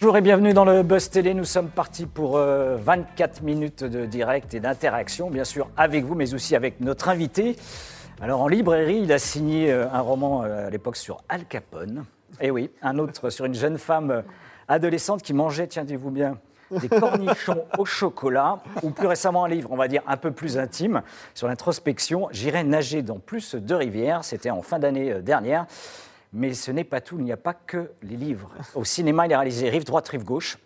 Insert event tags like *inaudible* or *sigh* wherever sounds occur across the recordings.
Bonjour et bienvenue dans le Buzz Télé. Nous sommes partis pour euh, 24 minutes de direct et d'interaction, bien sûr avec vous, mais aussi avec notre invité. Alors en librairie, il a signé euh, un roman euh, à l'époque sur Al Capone. Et oui, un autre sur une jeune femme euh, adolescente qui mangeait, tiens-vous bien, des cornichons au chocolat, ou plus récemment un livre, on va dire un peu plus intime, sur l'introspection. J'irai nager dans plus de rivières. C'était en fin d'année euh, dernière. Mais ce n'est pas tout, il n'y a pas que les livres. Au cinéma, il a réalisé Rive droite, Rive gauche,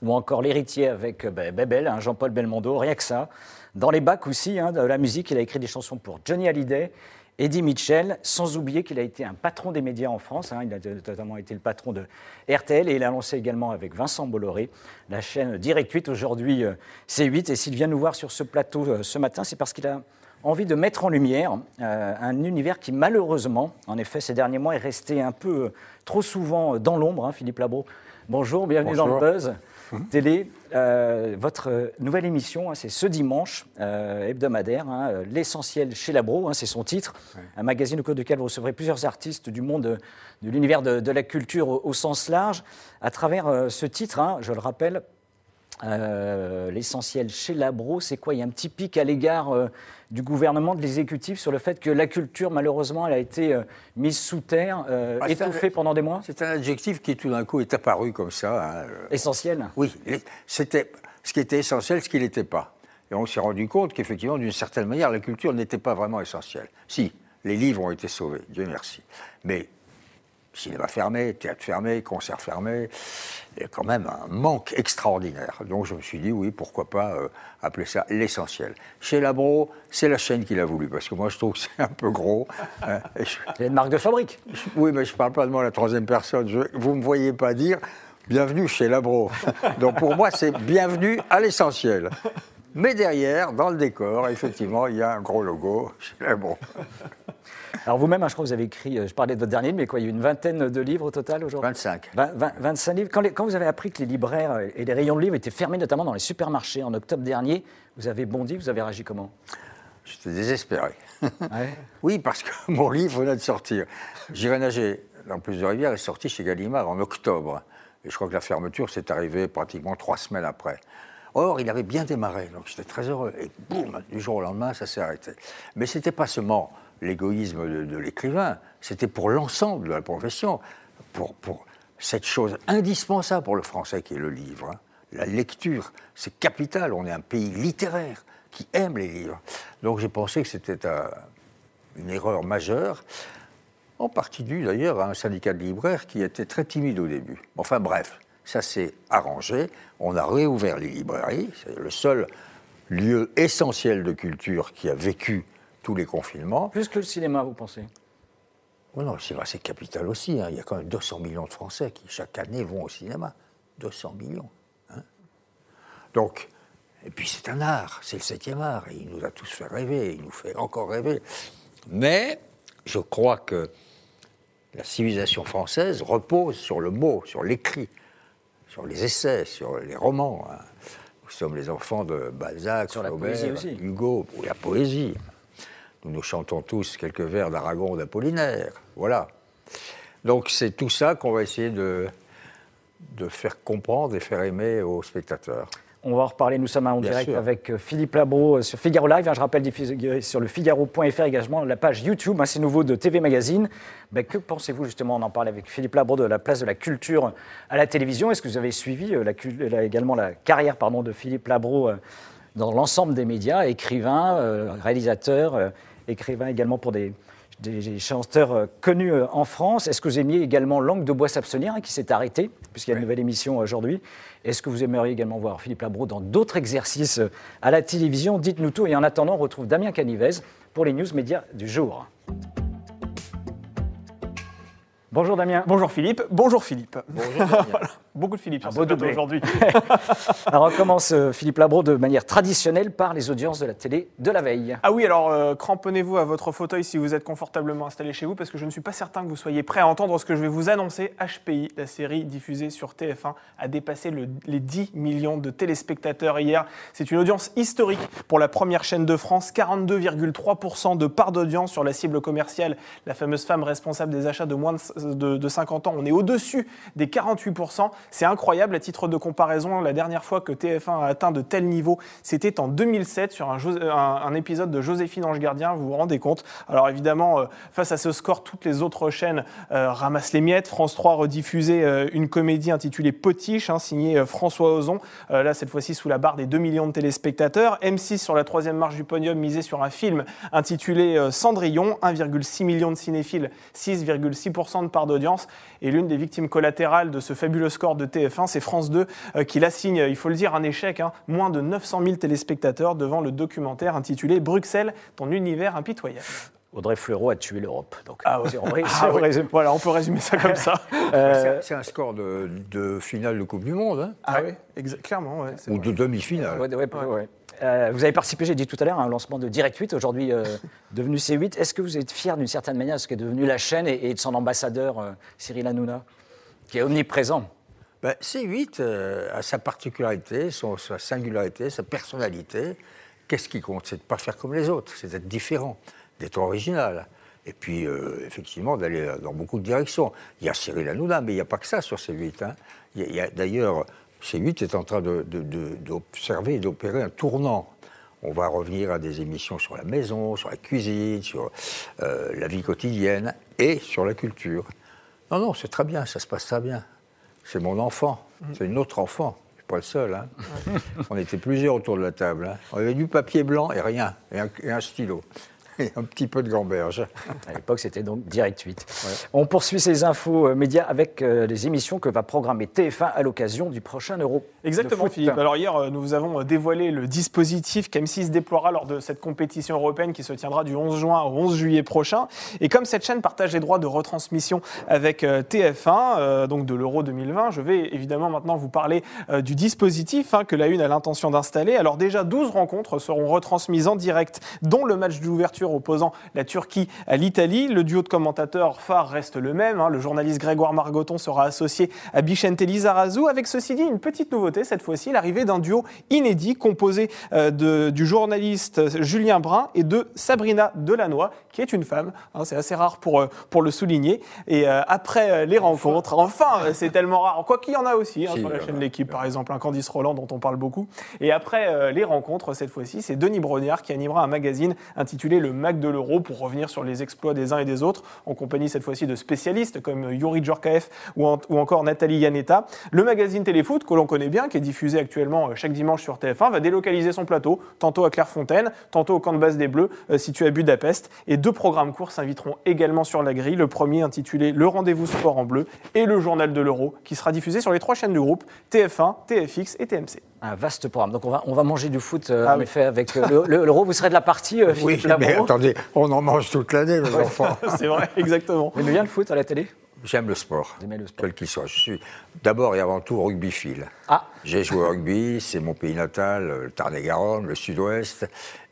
ou encore L'héritier avec euh, ben, Bebel, hein, Jean-Paul Belmondo, rien que ça. Dans les bacs aussi, hein, de la musique, il a écrit des chansons pour Johnny Hallyday, Eddie Mitchell, sans oublier qu'il a été un patron des médias en France. hein. il a notamment été le patron de RTL et il a lancé également avec Vincent Bolloré la chaîne Direct 8, aujourd'hui euh, C8. Et s'il vient nous voir sur ce plateau euh, ce matin, c'est parce qu'il a envie de mettre en lumière euh, un univers qui malheureusement, en effet, ces derniers mois est resté un peu euh, trop souvent dans l'ombre. hein, Philippe Labro, bonjour, bienvenue dans le. Buzz Télé. Euh, votre nouvelle émission, hein, c'est ce dimanche euh, hebdomadaire, hein, L'essentiel chez Labro, hein, c'est son titre, un magazine au cours duquel vous recevrez plusieurs artistes du monde de l'univers de, de la culture au, au sens large. À travers euh, ce titre, je le rappelle, euh, l'essentiel chez Labro, c'est quoi? Il y a un petit pic à l'égard euh, du gouvernement, de l'exécutif, sur le fait que la culture, malheureusement, elle a été euh, mise sous terre, Ah, étouffée un- pendant des mois. C'est un adjectif qui tout d'un coup est apparu comme ça. hein, Essentiel. Oui, c'était ce qui était essentiel, ce qui n'était pas. Et on s'est rendu compte qu'effectivement, d'une certaine manière, la culture n'était pas vraiment essentielle. Si, les livres ont été sauvés, Dieu merci. Mais cinéma fermé, théâtre fermé, concert fermé, il y a quand même un manque extraordinaire. Donc je me suis dit, oui, pourquoi pas euh, appeler ça l'essentiel. Chez Labro, c'est la chaîne qui l'a voulu, parce que moi je trouve que c'est un peu gros. et je- C'est une marque de fabrique. oui, mais je ne parle pas de moi à la troisième personne. Je- vous ne me voyez pas dire bienvenue chez Labro. Donc pour moi, c'est bienvenue à l'essentiel. Mais derrière, dans le décor, effectivement, il y a un gros logo *laughs* Labro. Alors vous-même, hein, je crois que vous avez écrit, euh, je parlais de votre dernier, mais quoi, il y a une vingtaine de livres au total aujourd'hui? 25. 20 20 25 livres. Quand, les- quand vous avez appris que les libraires et les rayons de livres étaient fermés, notamment dans les supermarchés en octobre dernier, vous avez bondi, vous avez réagi comment? J'étais désespéré. Ouais. *laughs* Oui, parce que mon livre venait de sortir. J'irai nager dans plus de rivières est sorti chez Gallimard en octobre. Et je crois que la fermeture s'est arrivée pratiquement trois semaines après. Or, il avait bien démarré, donc j'étais très heureux. Et boum, du jour au lendemain, ça s'est arrêté. Mais ce n'était pas seulement l'égoïsme de, l'écrivain, c'était pour l'ensemble de la profession, pour, pour cette chose indispensable pour le français qui est le livre. hein. La lecture, c'est capital. On est un pays littéraire qui aime les livres. Donc j'ai pensé que c'était un- une erreur majeure, en partie due d'ailleurs à un syndicat de libraires qui était très timide au début. Enfin bref, ça s'est arrangé. On a réouvert les librairies. C'est le seul lieu essentiel de culture qui a vécu tous les confinements. Plus que le cinéma, vous pensez? Oh non, le cinéma, c'est capital aussi. hein. Il y a quand même 200 millions de Français qui, chaque année, vont au cinéma. 200 millions. hein. Donc, et puis c'est un art, c'est le septième art. Et il nous a tous fait rêver, il nous fait encore rêver. Mais je crois que la civilisation française repose sur le mot, sur l'écrit, sur les essais, sur les romans. hein. Nous sommes les enfants de Balzac, Sur la Flaubert. Hugo, ou la poésie. Nous nous chantons tous quelques vers d'Aragon ou d'Apollinaire. Voilà. Donc c'est tout ça qu'on va essayer de, de faire comprendre et faire aimer aux spectateurs. On va en reparler. Nous sommes en Bien direct sûr. avec euh, Philippe Labro euh, sur Figaro Live. hein, Je rappelle diffusé sur le Figaro.fr également, la page YouTube, hein, c'est nouveau de TV Magazine. Ben, que pensez-vous justement On en parle avec Philippe Labro de la place de la culture à la télévision. Est-ce que vous avez suivi euh, la également la carrière pardon, de Philippe Labro euh, dans l'ensemble des médias, écrivain, euh, réalisateur, euh, écrivain également pour des, des- des chanteurs euh, connus euh, en France. Est-ce que vous aimiez également Langue de bois saxonnière hein, qui s'est arrêtée, puisqu'il y a une nouvelle émission aujourd'hui Est-ce que vous aimeriez également voir Philippe Labro dans d'autres exercices euh, à la télévision? Dites-nous tout. Et en attendant, on retrouve Damien Canivez pour les news médias du jour. Bonjour Damien. Bonjour Philippe. Bonjour Philippe. Bonjour, Damien. *laughs* Beaucoup de Philippe Un sur beau ce aujourd'hui. *laughs* Alors on commence euh, Philippe Labro de manière traditionnelle par les audiences de la télé de la veille. Ah oui, alors euh, cramponnez-vous à votre fauteuil si vous êtes confortablement installé chez vous, parce que je ne suis pas certain que vous soyez prêt à entendre ce que je vais vous annoncer. HPI, la série diffusée sur TF1, a dépassé le- les 10 millions de téléspectateurs hier. C'est une audience historique pour la première chaîne de France, 42,3% de part d'audience sur la cible commerciale, la fameuse femme responsable des achats de moins de, de- de 50 ans. On est au-dessus des 48%. C'est incroyable. À titre de comparaison, la dernière fois que TF1 a atteint de tels niveaux, c'était en 2007 sur un, épisode de Joséphine Ange Gardien. Vous vous rendez compte Alors évidemment, euh, face à ce score, toutes les autres chaînes euh, ramassent les miettes. France 3 rediffusait euh, une comédie intitulée Potiche, hein, signée François Ozon. Là, cette fois-ci sous la barre des 2 millions de téléspectateurs. M6 sur la troisième marche du podium misait sur un film intitulé Cendrillon, 1,6 million de cinéphiles, 6,6% de part d'audience. Et l'une des victimes collatérales de ce fabuleux score de TF1, c'est France 2 euh, qui l'assigne, il faut le dire, un échec. hein. moins de 900 000 téléspectateurs devant le documentaire intitulé Bruxelles, ton univers impitoyable. Audrey Fleurot a tué l'Europe. Donc, Ah ouais. si Ah résume. Voilà, on peut résumer ça comme ça. Euh, C'est- un score de, de finale de Coupe du Monde, hein, Ah oui, clairement. Ouais, ou vrai. de demi-finale. Ouais, ouais, ouais. Euh, vous avez participé, j'ai dit tout à l'heure, à un lancement de Direct 8, aujourd'hui euh, *laughs* devenu C8. Est-ce que vous êtes fier d'une certaine manière de ce qu'est devenu la chaîne et, de son ambassadeur, euh, Cyril Hanouna, qui est omniprésent? Ben, C8 euh, a sa particularité, son- sa singularité, sa personnalité. Qu'est-ce qui compte? C'est de ne pas faire comme les autres, c'est d'être différent, d'être original. Et puis, effectivement, d'aller dans beaucoup de directions. Il y a Cyril Hanouna, mais il n'y a pas que ça sur C8. hein. Il y a- D'ailleurs, C8 est en train d'observer et d'opérer un tournant. On va revenir à des émissions sur la maison, sur la cuisine, sur euh, la vie quotidienne et sur la culture. Non, non, c'est très bien, ça se passe très bien. C'est mon enfant, c'est notre enfant. Je suis pas le seul. hein. *laughs* On était plusieurs autour de la table. hein. On avait du papier blanc et rien, et un, et un stylo. Et un petit peu de gamberge. *laughs* À l'époque, c'était donc Direct 8. On poursuit ces infos euh, médias avec euh, les émissions que va programmer TF1 à l'occasion du prochain Euro. Exactement. Philippe. Alors hier, euh, nous vous avons dévoilé le dispositif qu'M6 déploiera lors de cette compétition européenne qui se tiendra du 11 juin au 11 juillet prochain. Et comme cette chaîne partage les droits de retransmission avec euh, TF1, euh, donc de l'Euro 2020, je vais évidemment maintenant vous parler euh, du dispositif hein, que la Une a l'intention d'installer. Alors déjà, 12 rencontres seront retransmises en direct, dont le match d'ouverture opposant la Turquie à l'Italie. Le duo de commentateurs phare reste le même. hein. Le journaliste Grégoire Margoton sera associé à Bichente Lizarazu, avec ceci dit une petite nouveauté cette fois-ci, l'arrivée d'un duo inédit composé euh, de- du journaliste Julien Brun et de Sabrina Delannoy, qui est une femme. hein. C'est assez rare pour, euh, pour le souligner. Et euh, après euh, les rencontres, enfin, euh, c'est tellement rare. Quoi qu'il y en a aussi hein, Si, sur la chaîne. L'équipe, par exemple, un Candice Roland dont on parle beaucoup. Et après euh, les rencontres, cette fois-ci, c'est Denis Brognard qui animera un magazine intitulé Le Mac de l'Euro pour revenir sur les exploits des uns et des autres, en compagnie cette fois-ci de spécialistes comme Yuri Djorkaeff ou, en- ou encore Nathalie Yanetta. Le magazine Téléfoot, que l'on connaît bien, qui est diffusé actuellement euh, chaque dimanche sur TF1, va délocaliser son plateau, tantôt à Clairefontaine, tantôt au camp de base des Bleus, euh, situé à Budapest. Et deux programmes courts s'inviteront également sur la grille. Le premier intitulé Le Rendez-vous Sport en bleu et le Journal de l'Euro, qui sera diffusé sur les trois chaînes du groupe, TF1, TFX et TMC. Un vaste programme. Donc on va, on va manger du foot, euh, Ah en oui. effet, avec euh, le- le- l'Euro. Vous serez de la partie, euh, Oui, Philippe mais Labro attendez, on en mange toute l'année, mes enfants. *laughs* C'est vrai, exactement. Vous aimez bien le foot à la télé? J'aime le sport, Vous aimez le sport. quel qu'il soit. Je suis d'abord et avant tout rugbyphile. Ah, J'ai joué au rugby, c'est mon pays natal, le Tarn-et-Garonne, le Sud-Ouest,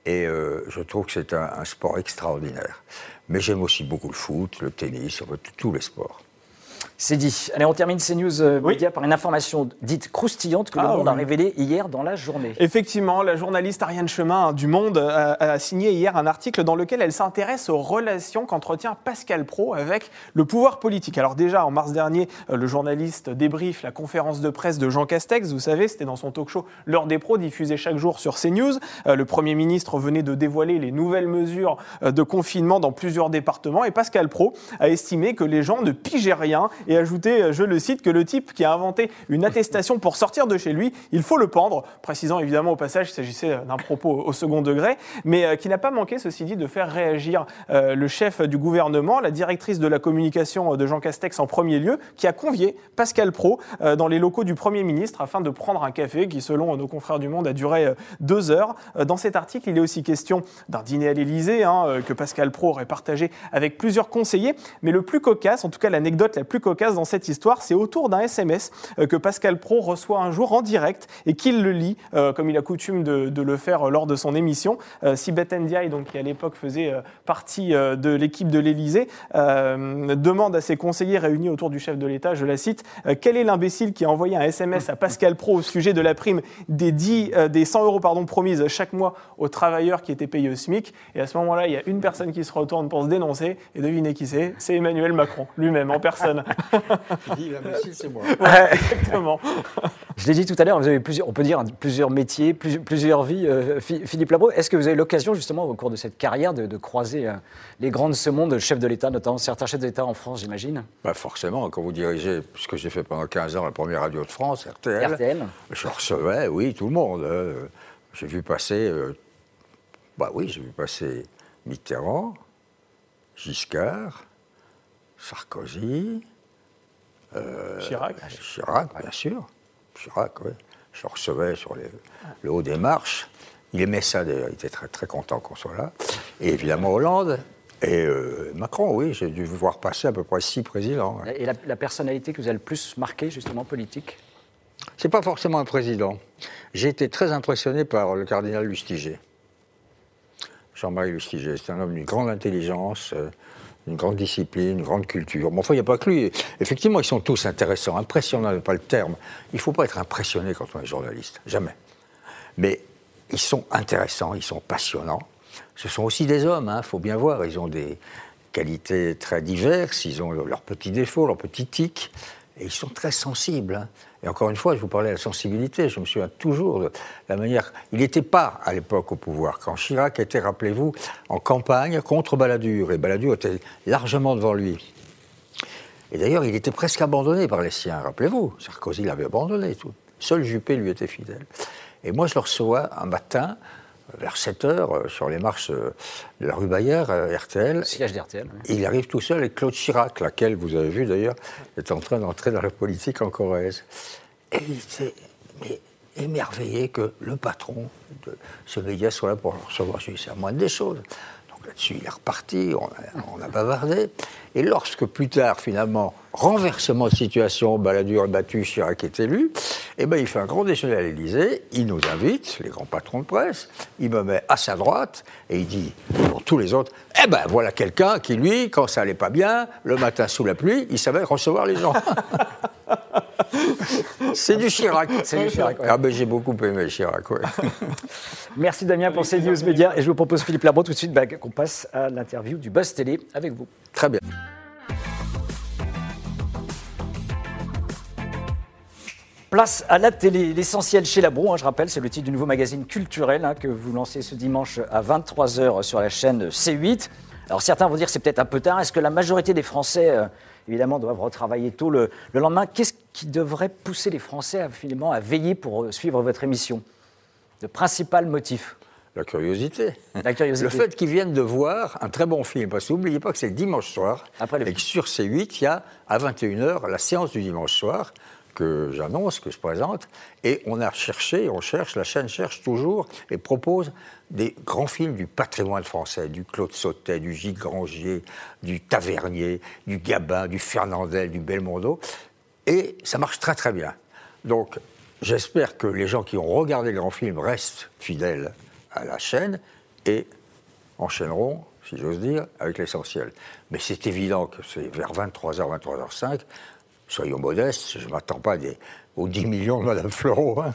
et euh, je trouve que c'est un, un sport extraordinaire. Mais j'aime aussi beaucoup le foot, le tennis, enfin, tous- tous les sports. C'est dit. Allez, on termine ces news euh, Oui. médias par une information dite croustillante que le Ah Monde a révélée hier dans la journée. Effectivement, la journaliste Ariane Chemin hein, du Monde a, a signé hier un article dans lequel elle s'intéresse aux relations qu'entretient Pascal Pro avec le pouvoir politique. Alors déjà, en mars dernier, euh, le journaliste débrief la conférence de presse de Jean Castex. Vous savez, c'était dans son talk show L'heure des pros, diffusé chaque jour sur CNews. Euh, le Premier ministre venait de dévoiler les nouvelles mesures euh, de confinement dans plusieurs départements et Pascal Pro a estimé que les gens ne pigeaient rien et ajouté, je le cite, que le type qui a inventé une attestation pour sortir de chez lui, il faut le pendre, précisant évidemment au passage qu'il s'agissait d'un propos au second degré, mais qui n'a pas manqué, ceci dit, de faire réagir le chef du gouvernement, la directrice de la communication de Jean Castex en premier lieu, qui a convié Pascal Pro dans les locaux du Premier ministre afin de prendre un café qui, selon nos confrères du Monde, a duré deux heures. Dans cet article, il est aussi question d'un dîner à l'Élysée hein, que Pascal Pro aurait partagé avec plusieurs conseillers, mais le plus cocasse, en tout cas l'anecdote la plus cocasse dans cette histoire, c'est autour d'un SMS que Pascal Pro reçoit un jour en direct et qu'il le lit, comme il a coutume de, le faire lors de son émission. Sibeth Ndiaye, donc, qui à l'époque faisait partie de l'équipe de l'Élysée, demande à ses conseillers réunis autour du chef de l'État, je la cite, quel est l'imbécile qui a envoyé un SMS à Pascal Pro au sujet de la prime des, 10, des 100 euros pardon, promises chaque mois aux travailleurs qui étaient payés au SMIC Et à ce moment-là, il y a une personne qui se retourne pour se dénoncer, et devinez qui c'est? C'est Emmanuel Macron, lui-même, en personne. C'est moi. exactement. Je l'ai dit tout à l'heure, vous avez plusieurs, on peut dire plusieurs métiers, plusieurs, plusieurs vies. Euh, Philippe Labro, est-ce que vous avez l'occasion justement au cours de cette carrière de, de croiser euh, les grands de ce monde, chefs de l'État, notamment certains chefs d'État en France, j'imagine? Bah Forcément, quand vous dirigez, puisque j'ai fait pendant 15 ans la première radio de France, RTL, RTL. je recevais, oui, tout le monde. Euh, j'ai vu passer, bah oui, j'ai vu passer Mitterrand, Giscard, Sarkozy, Chirac. Chirac, bien sûr. Chirac, oui. Je le recevais sur les, le haut des marches. Il aimait ça d'ailleurs, il était très, très content qu'on soit là. Et évidemment Hollande. Et euh, Macron, oui, j'ai dû voir passer à peu près six présidents. Et la, la, personnalité que vous avez le plus marquée, justement, politique? C'est pas forcément un président. J'ai été très impressionné par le cardinal Lustiger. Jean-Marie Lustiger, c'est un homme d'une grande intelligence, euh, une grande discipline, une grande culture. Bon, enfin, il n'y a pas que lui. Effectivement, ils sont tous intéressants, impressionnants, n'est pas le terme. Il ne faut pas être impressionné quand on est journaliste, jamais. Mais ils sont intéressants, ils sont passionnants. Ce sont aussi des hommes, il hein, faut bien voir. Ils ont des qualités très diverses, ils ont leurs petits défauts, leurs petits tics, et ils sont très sensibles. Hein. Et encore une fois, je vous parlais de la sensibilité, je me souviens toujours de la manière. Il n'était pas à l'époque au pouvoir. Quand Chirac était, rappelez-vous, en campagne contre Balladur, et Balladur était largement devant lui. Et d'ailleurs, il était presque abandonné par les siens, rappelez-vous. Sarkozy l'avait abandonné, tout. Seul Juppé lui était fidèle. Et moi, je le reçois un matin, vers 7 heures, sur les marches de la rue Bayard, RTL. Siège d'RTL. Oui. Il arrive tout seul avec Claude Chirac, laquelle, vous avez vu d'ailleurs, est en train d'entrer dans la politique en Corrèze. Et il était mais, émerveillé que le patron de ce média soit là pour recevoir. Je lui c'est à moindre des choses. Là-dessus, il est reparti, on a, on a, bavardé. Et lorsque plus tard, finalement, renversement de situation, Balladur est battu, Chirac est élu, eh ben, il fait un grand déjeuner à l'Élysée, il nous invite, les grands patrons de presse, il me met à sa droite et il dit, pour tous les autres, eh ben voilà quelqu'un qui, lui, quand ça allait pas bien, le matin sous la pluie, il savait recevoir les gens. *laughs* *laughs* C'est du Chirac. C'est du Chirac. Ouais. Ah ben j'ai beaucoup aimé Chirac. Ouais. *laughs* Merci Damien pour ces news médias et je vous propose Philippe Labro tout de suite bah, qu'on passe à l'interview du Buzz Télé avec vous. Très bien. Place à la télé, l'essentiel chez Labro, hein, je rappelle, c'est le titre du nouveau magazine culturel hein, que vous lancez ce dimanche à 23h sur la chaîne C8. Alors certains vont dire que c'est peut-être un peu tard. Est-ce que la majorité des Français, euh, évidemment, doivent retravailler tôt le, le lendemain Qu'est-ce qui devrait pousser les Français à, finalement, à veiller pour euh, suivre votre émission? Le principal motif? La curiosité. La curiosité. Le fait qu'ils viennent de voir un très bon film. Parce que n'oubliez pas que c'est le dimanche soir. Après et que sur C8, il y a à 21h la séance du dimanche soir que j'annonce, que je présente. Et on a cherché, on cherche, la chaîne cherche toujours et propose des grands films du patrimoine français, du Claude Sautet, du Gilles Granger, du Tavernier, du Gabin, du Fernandel, du Belmondo. Et ça marche très très bien. Donc j'espère que les gens qui ont regardé le grand film restent fidèles à la chaîne et enchaîneront, si j'ose dire, avec l'essentiel. Mais c'est évident que c'est vers 23h, 23h05, soyons modestes, je ne m'attends pas des, aux 10 millions de Madame Fleureau. Hein.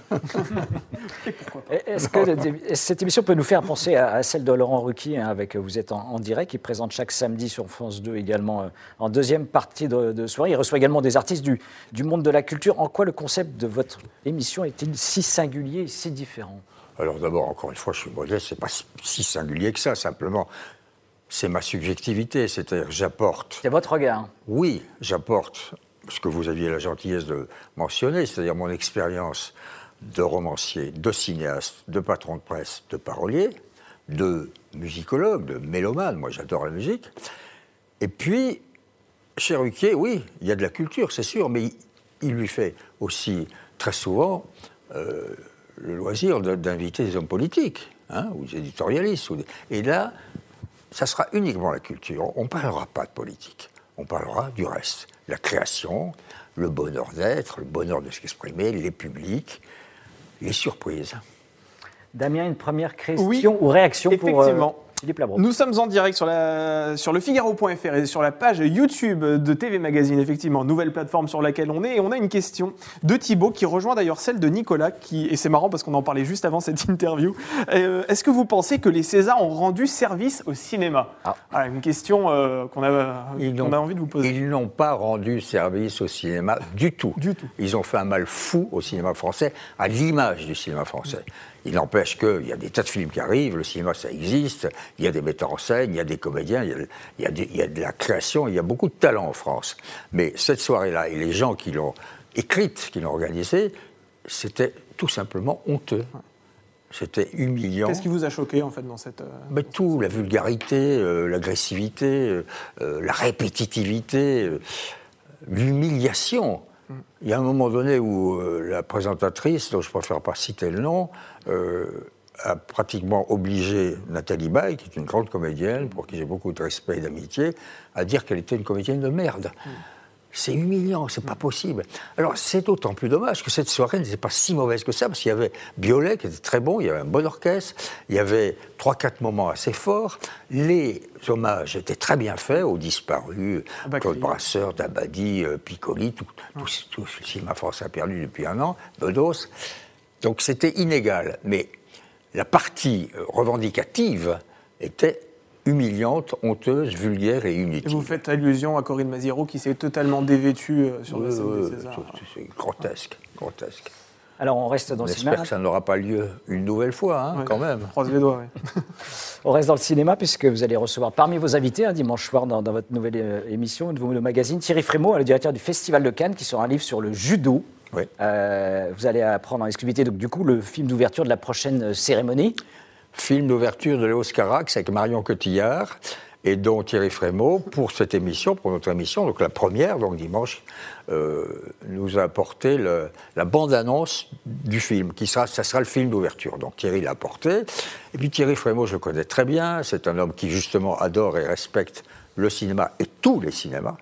Est-ce que cette émission peut nous faire penser à, à celle de Laurent Ruquier, hein, avec Vous êtes en, en, direct, qui présente chaque samedi sur France 2 également euh, en deuxième partie de, de, soirée. Il reçoit également des artistes du, du monde de la culture. En quoi le concept de votre émission est-il si singulier et si différent? Alors d'abord, encore une fois, je suis modeste, c'est pas si singulier que ça, simplement. C'est ma subjectivité, c'est-à-dire j'apporte. C'est votre regard. Oui, j'apporte ce que vous aviez la gentillesse de mentionner, c'est-à-dire mon expérience de romancier, de cinéaste, de patron de presse, de parolier, de musicologue, de mélomane, moi j'adore la musique. Et puis, chez Ruquier, oui, il y a de la culture, c'est sûr, mais il, lui fait aussi très souvent euh, le loisir d'inviter des hommes politiques, hein, ou des éditorialistes. Et là, ça sera uniquement la culture. On ne parlera pas de politique, on parlera du reste. La création, le bonheur d'être, le bonheur de s'exprimer, les publics, les surprises. Damien, une première question ou réaction pour euh, nous sommes en direct sur, la, sur le Figaro.fr et sur la page YouTube de TV Magazine, effectivement, nouvelle plateforme sur laquelle on est. Et on a une question de Thibaut qui rejoint d'ailleurs celle de Nicolas, qui, et c'est marrant parce qu'on en parlait juste avant cette *laughs* interview. Euh, est-ce que vous pensez que les Césars ont rendu service au cinéma? Ah. Une question euh, qu'on a, a, envie de vous poser. Ils n'ont pas rendu service au cinéma du tout. Du tout. Ils ont fait un mal fou au cinéma français, à l'image du cinéma français. Il n'empêche qu'il y a des tas de films qui arrivent, le cinéma ça existe, il y a des metteurs en scène, il y a des comédiens, il y a, de la création, il y a beaucoup de talent en France. Mais cette soirée-là, et les gens qui l'ont écrite, qui l'ont organisée, c'était tout simplement honteux. C'était humiliant. Qu'est-ce qui vous a choqué en fait dans cette. Euh, Mais tout, la vulgarité, euh, l'agressivité, euh, la répétitivité, l'humiliation. Il y a un moment donné où la présentatrice, dont je préfère pas citer le nom, a pratiquement obligé Nathalie Baye, qui est une grande comédienne, pour qui j'ai beaucoup de respect et d'amitié, à dire qu'elle était une comédienne de merde. C'est humiliant, c'est pas possible. Alors c'est d'autant plus dommage que cette soirée n'était pas si mauvaise que ça, parce qu'il y avait Biolay qui était très bon, il y avait un bon orchestre, il y avait trois quatre moments assez forts, les hommages étaient très bien faits aux disparus, Claude Brasseur, Dabadi, euh, Piccoli, tout, tout, tout, le cinéma français a perdu depuis un an, Bedos. Donc c'était inégal, mais la partie euh, revendicative était humiliante, honteuse, vulgaire et inutile. vous faites allusion à Corinne Maziero qui s'est totalement dévêtue euh, sur le scène des Césars. C'est grotesque, grotesque. Alors on reste dans le cinéma. J'espère que ça n'aura pas lieu une nouvelle fois, hein, quand même. Croise les doigts, oui. *laughs* on reste dans le cinéma puisque vous allez recevoir parmi vos invités un dimanche soir dans, votre nouvelle euh, émission de vos magazine Thierry Frémaux, le directeur du Festival de Cannes, qui sort un livre sur le judo. Euh, vous allez apprendre en exclusivité, donc, du coup, le film d'ouverture de la prochaine cérémonie. Film d'ouverture de Léo Scarax avec Marion Cotillard et dont Thierry Frémaux, pour cette émission, pour notre émission, donc la première, donc dimanche, euh, nous a apporté la bande-annonce du film, qui sera, ça sera le film d'ouverture. Donc Thierry l'a apporté. Et puis Thierry Frémaux, je le connais très bien, c'est un homme qui justement adore et respecte le cinéma et tous les cinémas.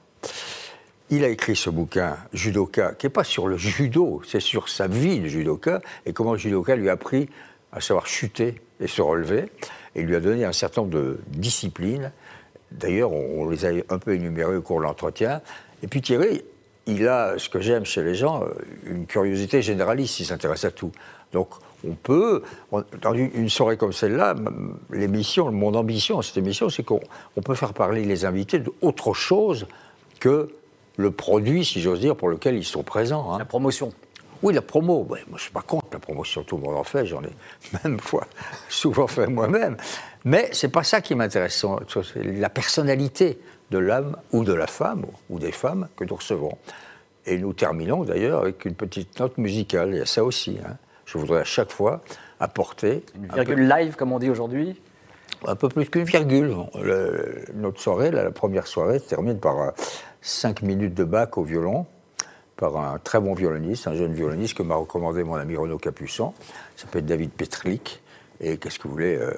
Il a écrit ce bouquin, Judoka, qui n'est pas sur le judo, c'est sur sa vie de judoka et comment judoka lui a appris à savoir chuter et se relever. Et lui a donné un certain nombre de disciplines. D'ailleurs, on, les a un peu énumérées au cours de l'entretien. Et puis Thierry, il a, ce que j'aime chez les gens, une curiosité généraliste, il s'intéresse à tout. Donc on peut, dans une soirée comme celle-là, l'émission, mon ambition cette émission, c'est qu'on peut faire parler les invités d'autre chose que le produit, si j'ose dire, pour lequel ils sont présents. Hein. La promotion. Oui, la promo. moi, je ne suis pas contre la promotion, tout le monde en fait, j'en ai *laughs* même fois souvent fait moi-même. Mais c'est pas ça qui m'intéresse, c'est la personnalité de l'homme ou de la femme, ou des femmes que nous recevons. Et nous terminons d'ailleurs avec une petite note musicale, il y a ça aussi. Hein. Je voudrais à chaque fois apporter. Une virgule live, comme on dit aujourd'hui? Un peu plus qu'une virgule. notre soirée, la première soirée, se termine par euh, 5 minutes de bac au violon par un très bon violoniste, un jeune violoniste que m'a recommandé mon ami Renaud Capuçon. Il s'appelle David Petrlik. Et qu'est-ce que vous voulez euh,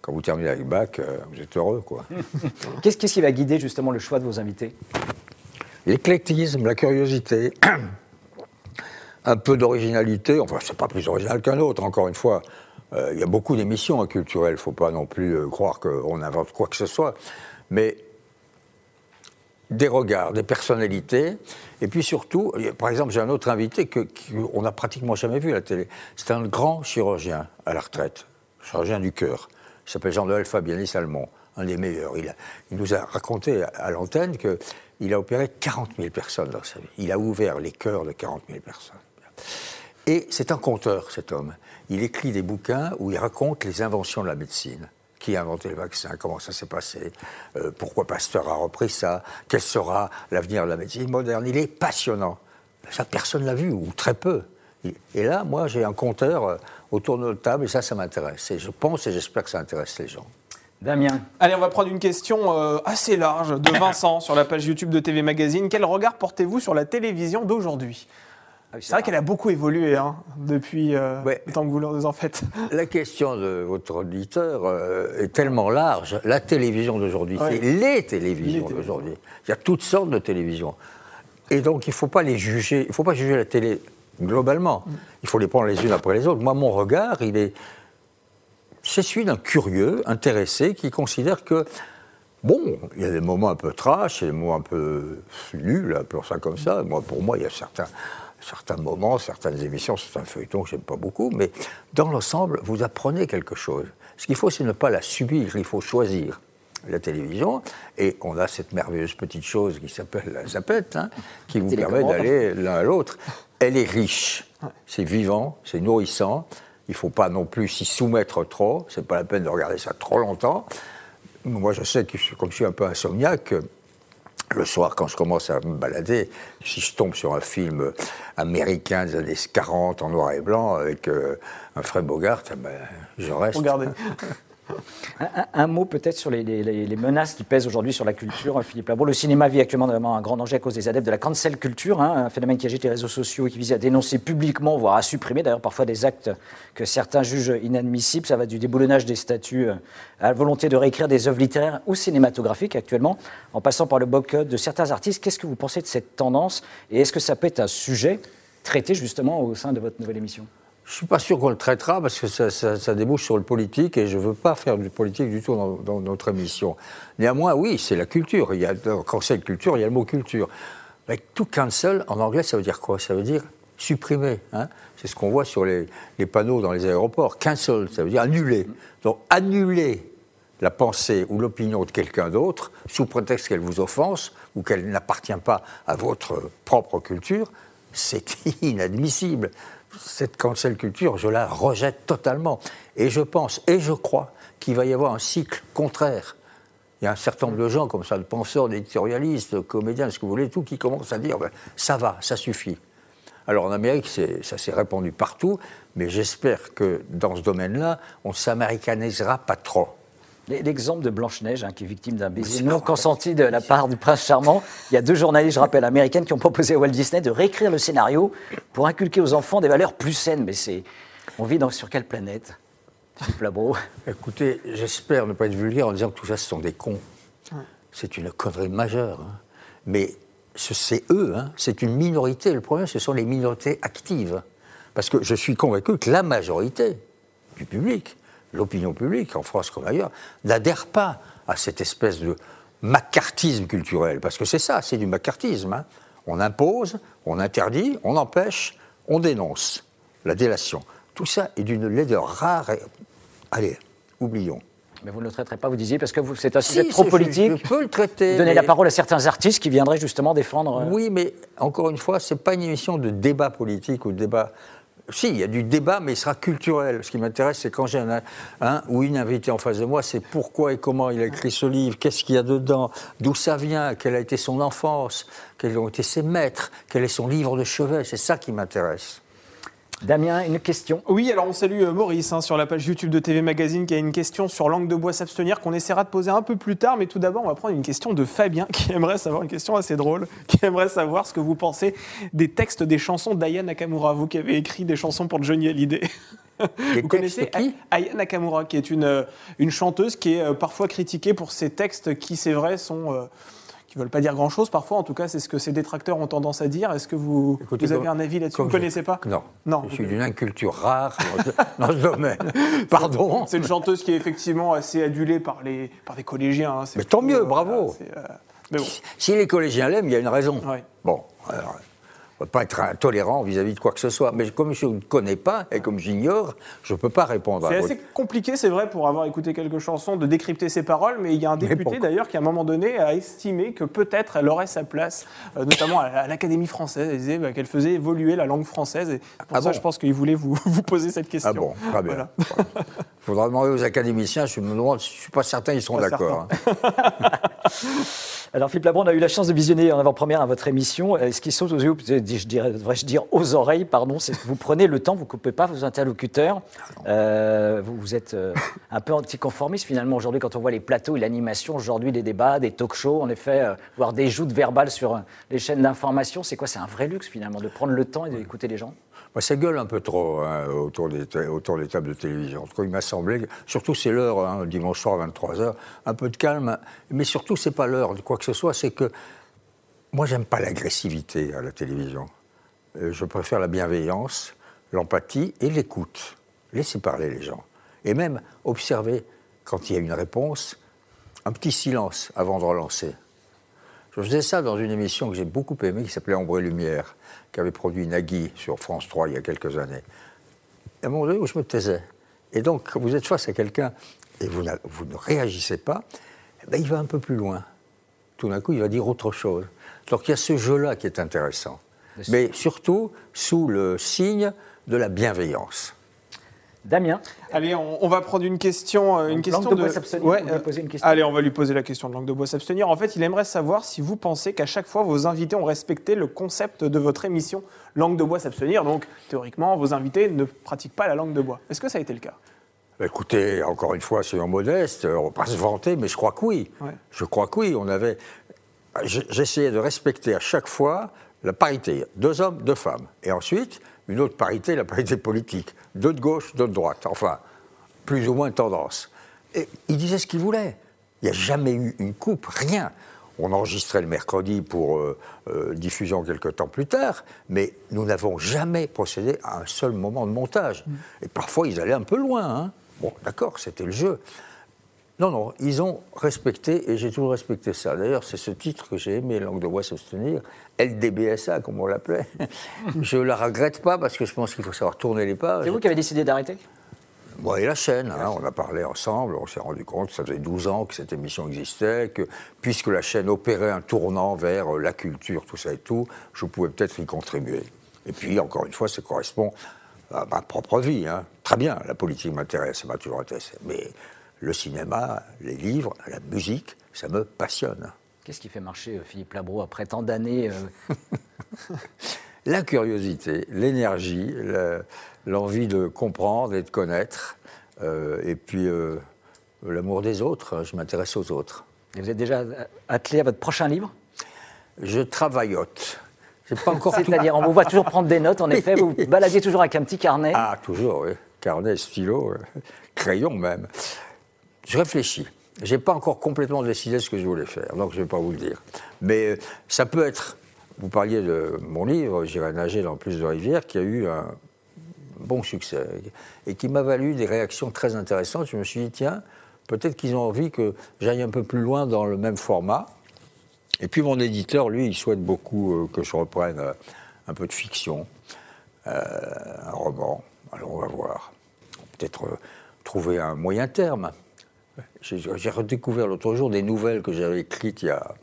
Quand vous terminez avec bac, euh, vous êtes heureux, quoi. *laughs* qu'est-ce, qui va guider justement le choix de vos invités? L'éclectisme, la curiosité, *clears throat* un peu d'originalité. Enfin, c'est pas plus original qu'un autre, encore une fois. Euh, il y a beaucoup d'émissions culturelles, il ne faut pas non plus croire qu'on invente quoi que ce soit. Mais des regards, des personnalités, et puis surtout, par exemple, j'ai un autre invité qu'on n'a pratiquement jamais vu à la télé. C'est un grand chirurgien à la retraite, chirurgien du cœur. Il s'appelle Jean-Noël Fabiani Salmon, un des meilleurs. Il, nous a raconté à l'antenne qu'il a opéré 40 000 personnes dans sa vie. Il a ouvert les cœurs de 40 000 personnes. Et c'est un conteur, cet homme. Il écrit des bouquins où il raconte les inventions de la médecine. Qui a inventé le vaccin? Comment ça s'est passé? Euh, Pourquoi Pasteur a repris ça? Quel sera l'avenir de la médecine moderne? Il est passionnant. Ça, personne l'a vu, ou très peu. Et là, moi, j'ai un compteur euh, autour de notre table, et ça, ça m'intéresse. Et je pense et j'espère que ça intéresse les gens. Damien. Allez, on va prendre une question euh, assez large de *coughs* Vincent sur la page YouTube de TV Magazine. Quel regard portez-vous sur la télévision d'aujourd'hui? Ah C'est vrai qu'elle a beaucoup évolué hein, depuis euh, Ouais. le temps que vous en faites. *laughs* La question de votre auditeur euh, est tellement large. La télévision d'aujourd'hui, Ouais. c'est les télévisions Les d'aujourd'hui. Il y a toutes sortes de télévisions. Et donc, il ne faut pas les juger. Il ne faut pas juger la télé globalement. Il faut les prendre les unes après les autres. Moi, mon regard, il est. C'est celui d'un curieux, intéressé, qui considère que. Bon, il y a des moments un peu trash, et des moments un peu nuls, appelons ça comme ça. Moi, pour moi, il y a certains, certains moments, certaines émissions, certains feuilletons que j'aime pas beaucoup, mais dans l'ensemble, vous apprenez quelque chose. Ce qu'il faut, c'est ne pas la subir, il faut choisir la télévision, et on a cette merveilleuse petite chose qui s'appelle la zapette, hein, qui vous permet d'aller l'un à l'autre. Elle est riche, c'est vivant, c'est nourrissant, il ne faut pas non plus s'y soumettre trop, c'est pas la peine de regarder ça trop longtemps. Moi, je sais que, comme je suis un peu insomniaque, le soir, quand je commence à me balader, si je tombe sur un film américain des années 40 en noir et blanc avec euh, un Fred Bogart, eh ben, je reste. Regardez. *laughs* Un, mot peut-être sur les, menaces qui pèsent aujourd'hui sur la culture, Philippe Labro. Le cinéma vit actuellement un grand danger à cause des adeptes de la cancel culture, hein, un phénomène qui agite les réseaux sociaux et qui vise à dénoncer publiquement, voire à supprimer d'ailleurs parfois des actes que certains jugent inadmissibles. Ça va du déboulonnage des statuts euh, à la volonté de réécrire des œuvres littéraires ou cinématographiques actuellement, en passant par le boycott de certains artistes. Qu'est-ce que vous pensez de cette tendance et est-ce que ça peut être un sujet traité justement au sein de votre nouvelle émission? Je ne suis pas sûr qu'on le traitera parce que ça, débouche sur le politique et je ne veux pas faire du politique du tout dans, notre émission. Néanmoins, oui, c'est la culture. Il y a, quand c'est culture, il y a le mot culture. Mais tout cancel, en anglais, ça veut dire quoi? Ça veut dire supprimer. hein? c'est ce qu'on voit sur les panneaux dans les aéroports. Cancel, ça veut dire annuler. Donc annuler la pensée ou l'opinion de quelqu'un d'autre sous prétexte qu'elle vous offense ou qu'elle n'appartient pas à votre propre culture, c'est *laughs* inadmissible. Cette cancel culture, je la rejette totalement. Et je pense et je crois qu'il va y avoir un cycle contraire. Il y a un certain nombre de gens comme ça, de penseurs, d'éditorialistes, de comédiens, ce que vous voulez, tout, qui commencent à dire ben, ça va, ça suffit. Alors en Amérique, ça s'est répandu partout, mais j'espère que dans ce domaine-là, on ne s'américanisera pas trop. L'exemple de Blanche-Neige, hein, qui est victime d'un baiser non consenti de la part du prince charmant. Il y a deux journalistes, je rappelle, américaines, qui ont proposé à Walt Disney de réécrire le scénario pour inculquer aux enfants des valeurs plus saines. Mais c'est. On vit dans, sur quelle planète Philippe Labro? Écoutez, j'espère ne pas être vulgaire en disant que tout ça, ce sont des cons. C'est une connerie majeure. hein. Mais ce- c'est eux, hein. c'est une minorité. Le problème, ce sont les minorités actives. Parce que je suis convaincu que la majorité du public, l'opinion publique, en France comme ailleurs, n'adhère pas à cette espèce de macartisme culturel. Parce que c'est ça, c'est du macartisme. hein. On impose, on interdit, on empêche, on dénonce. La délation. Tout ça est d'une laideur rare. Et... Allez, oublions. Mais vous ne le traiterez pas, vous disiez, parce que c'est un sujet Si, trop politique. Je, je peux le traiter. Donner mais- la parole à certains artistes qui viendraient justement défendre. euh, Oui, mais encore une fois, c'est pas une émission de débat politique ou de débat. Si, il y a du débat, mais il sera culturel. Ce qui m'intéresse, c'est quand j'ai un, un ou une invitée en face de moi, c'est pourquoi et comment il a écrit ce livre, qu'est-ce qu'il y a dedans, d'où ça vient, quelle a été son enfance, quels ont été ses maîtres, quel est son livre de chevet. C'est ça qui m'intéresse. Damien, une question. Oui, alors on salue euh, Maurice hein, sur la page YouTube de TV Magazine qui a une question sur langue de bois s'abstenir qu'on essaiera de poser un peu plus tard. Mais tout d'abord, on va prendre une question de Fabien *laughs* qui aimerait savoir, une question assez drôle, qui aimerait savoir ce que vous pensez des textes des chansons d'Aya Nakamura, vous qui avez écrit des chansons pour Johnny Hallyday. Vous connaissez qui? Aya Nakamura, qui est une, euh, une chanteuse qui est euh, parfois critiquée pour ses textes qui, c'est vrai, sont. euh, qui veulent pas dire grand-chose parfois, en tout cas c'est ce que ses détracteurs ont tendance à dire. Est-ce que vous, Écoutez, vous avez un avis là-dessus Vous je- connaissez pas Non. Non, Je suis d'une inculture rare dans ce, *laughs* domaine. Pardon. C'est une chanteuse qui est effectivement assez adulée par, les, par des collégiens. hein. Mais tant mieux, bravo. euh, mais bon, Si les collégiens l'aiment, il y a une raison. Ouais. Bon, alors, ne pas être intolérant vis-à-vis de quoi que ce soit. Mais comme je ne connais pas et comme j'ignore, je ne peux pas répondre C'est à assez compliqué, c'est vrai, pour avoir écouté quelques chansons, de décrypter ses paroles, mais il y a un député d'ailleurs qui, à un moment donné, a estimé que peut-être elle aurait sa place, euh, notamment à, à l'Académie française. Il disait bah, qu'elle faisait évoluer la langue française. Et pour Ah ça, bon je pense qu'il voulait vous, *laughs* vous poser cette question. Ah bon, très bien. Voilà. *laughs* Il faudra demander aux académiciens, je me demande, je ne suis pas certain ils seront d'accord. hein. *laughs* Alors Philippe Labron, on a eu la chance de visionner en avant-première à votre émission. Euh, Ce qui saute aux yeux, je dirais, devrais-je dire aux oreilles, pardon, c'est que vous prenez le temps, vous ne coupez pas vos interlocuteurs. Euh, vous, vous êtes euh, un peu anticonformiste finalement aujourd'hui quand on voit les plateaux et l'animation aujourd'hui des débats, des talk-shows, en effet, euh, voire des joutes verbales sur euh, les chaînes d'information. C'est quoi? C'est un vrai luxe finalement de prendre le temps et d'écouter les gens? Ça gueule un peu trop hein, autour, des, ta- autour des tables de télévision. En tout cas, il m'a semblé, surtout c'est l'heure, hein, dimanche soir, 23h, un peu de calme, mais surtout, c'est pas l'heure de quoi que ce soit, c'est que moi, j'aime pas l'agressivité à la télévision. Euh, Je préfère la bienveillance, l'empathie et l'écoute. Laissez parler les gens. Et même observer, quand il y a une réponse, un petit silence avant de relancer. Je faisais ça dans une émission que j'ai beaucoup aimée, qui s'appelait Ombre et Lumière, qui avait produit Nagui sur France 3 il y a quelques années. À un moment donné où je me taisais. Et donc, quand vous êtes face à quelqu'un et vous ne réagissez pas, eh ben, il va un peu plus loin. Tout d'un coup, il va dire autre chose. Donc, il y a ce jeu-là qui est intéressant. Mais surtout sous le signe de la bienveillance. Damien Allez, on, on va prendre une question. euh, Une Donc, question langue de bois s'abstenir, Ouais, euh, poser une question Allez, on va lui poser la question de langue de bois s'abstenir. En fait, il aimerait savoir si vous pensez qu'à chaque fois, vos invités ont respecté le concept de votre émission Langue de bois s'abstenir. Donc, théoriquement, vos invités ne pratiquent pas la langue de bois. Est-ce que ça a été le cas? Écoutez, encore une fois, soyons modestes, on ne va pas se vanter, mais je crois que oui. Ouais. Je crois que oui. On avait. J'essayais de respecter à chaque fois la parité, deux hommes, deux femmes. Et ensuite, une autre parité, la parité politique. Deux de gauche, deux de droite. Enfin, plus ou moins tendance. Et ils disaient ce qu'ils voulaient. Il n'y a jamais eu une coupe, rien. On enregistrait le mercredi pour euh, euh, diffusion quelques temps plus tard, mais nous n'avons jamais procédé à un seul moment de montage. Et parfois, ils allaient un peu loin. hein. Bon, d'accord, c'était le jeu. Non, non, ils ont respecté, et j'ai toujours respecté ça. D'ailleurs, c'est ce titre que j'ai aimé, Langue de bois s'abstenir, LDBSA, comme on l'appelait. *laughs* je ne la regrette pas, parce que je pense qu'il faut savoir tourner les pages. C'est vous qui avez décidé d'arrêter? Moi et la chaîne, hein, on a parlé ensemble, on s'est rendu compte que ça faisait 12 ans que cette émission existait, que puisque la chaîne opérait un tournant vers euh, la culture, tout ça et tout, je pouvais peut-être y contribuer. Et puis, encore une fois, ça correspond à ma propre vie. hein. Très bien, la politique m'intéresse, ça m'a toujours intéressé. Mais le cinéma, les livres, la musique, ça me passionne. Qu'est-ce qui fait marcher euh, Philippe Labro après tant d'années euh, *laughs* La curiosité, l'énergie, le- l'envie de comprendre et de connaître, euh, et puis euh, l'amour des autres, je m'intéresse aux autres. et Vous êtes déjà attelé à votre prochain livre? Je travaillote. Pas encore *laughs* C'est-à-dire, on vous voit toujours prendre des notes, en effet, vous vous *laughs* baladiez toujours avec un petit carnet. Ah, toujours, oui. Carnet, stylo, crayon même. Je réfléchis. J'ai pas encore complètement décidé ce que je voulais faire, donc je vais pas vous le dire. Mais euh, ça peut être. Vous parliez de mon livre, J'irai nager dans plus de rivières, qui a eu un bon succès et qui m'a valu des réactions très intéressantes. Je me suis dit, tiens, peut-être qu'ils ont envie que j'aille un peu plus loin dans le même format. Et puis mon éditeur, lui, il souhaite beaucoup euh, que je reprenne euh, un peu de fiction, un roman. Alors on va voir. Peut-être trouver un moyen terme. J'ai redécouvert l'autre jour des nouvelles que j'avais écrites il y a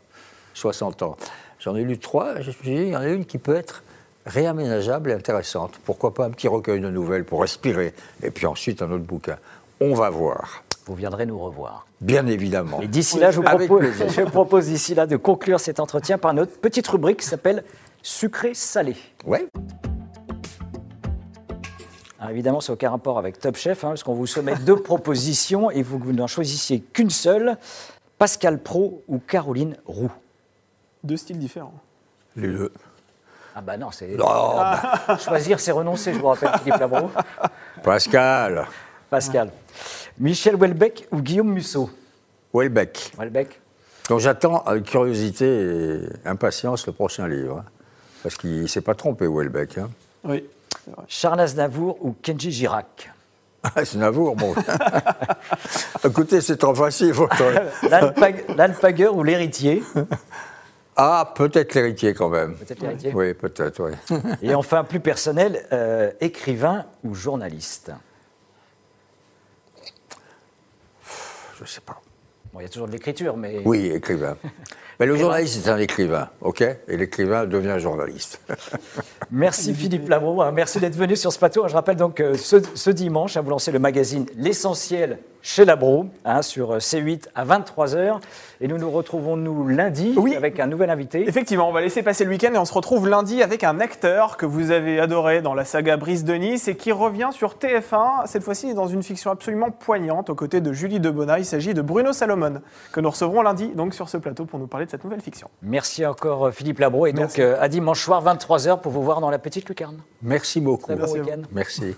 60 ans. J'en ai lu trois. Je me suis dit, il y en a une qui peut être réaménageable et intéressante. Pourquoi pas un petit recueil de nouvelles pour respirer Et puis ensuite un autre bouquin. On va voir. Vous viendrez nous revoir. Bien évidemment. Et d'ici là, je vous propose, je vous propose d'ici là de conclure cet entretien par notre petite rubrique qui s'appelle Sucré-salé. Ouais. Alors évidemment, c'est aucun rapport avec Top Chef, hein, parce qu'on vous soumet deux *laughs* propositions et vous, vous n'en choisissiez qu'une seule Pascal Pro ou Caroline Roux. Deux styles différents. Les deux. Ah bah non, c'est. Oh, Choisir, c'est renoncer, je vous rappelle, Philippe Labro. Pascal. Pascal. Michel Houellebecq ou Guillaume Musso? Welbeck. Houellebecq Donc j'attends avec curiosité et impatience le prochain livre. hein. Parce qu'il ne s'est pas trompé, Welbeck. Hein. Oui. Charles Aznavour ou Kenji Girac *laughs* Ah, c'est Navour, bon. *laughs* Écoutez, c'est trop facile. Votre... *laughs* L'alpagueur ou l'héritier Ah, peut-être l'héritier quand même. Peut-être l'héritier. Oui, peut-être, oui. Et enfin, plus personnel, euh, écrivain ou journaliste Je sais pas. Bon, il y a toujours de l'écriture, mais Oui, écrivain. *laughs* Mais le journaliste, c'est un écrivain, OK? Et l'écrivain devient journaliste. *laughs* Merci Philippe Labro, hein, merci d'être venu sur ce plateau. Je rappelle donc que ce, ce dimanche, hein, vous lancez le magazine L'essentiel chez Labro hein, sur C8 à 23h. Et nous nous retrouvons nous lundi Oui. avec un nouvel invité. Effectivement, on va laisser passer le week-end et on se retrouve lundi avec un acteur que vous avez adoré dans la saga Brise de Nice et qui revient sur TF1. Cette fois-ci, dans une fiction absolument poignante aux côtés de Julie Debona. Il s'agit de Bruno Salomon, que nous recevrons lundi donc sur ce plateau pour nous parler de cette nouvelle fiction. Merci encore Philippe Labro. Et donc euh, à dimanche soir 23h pour vous voir dans la petite lucarne. Merci beaucoup. Très bon Merci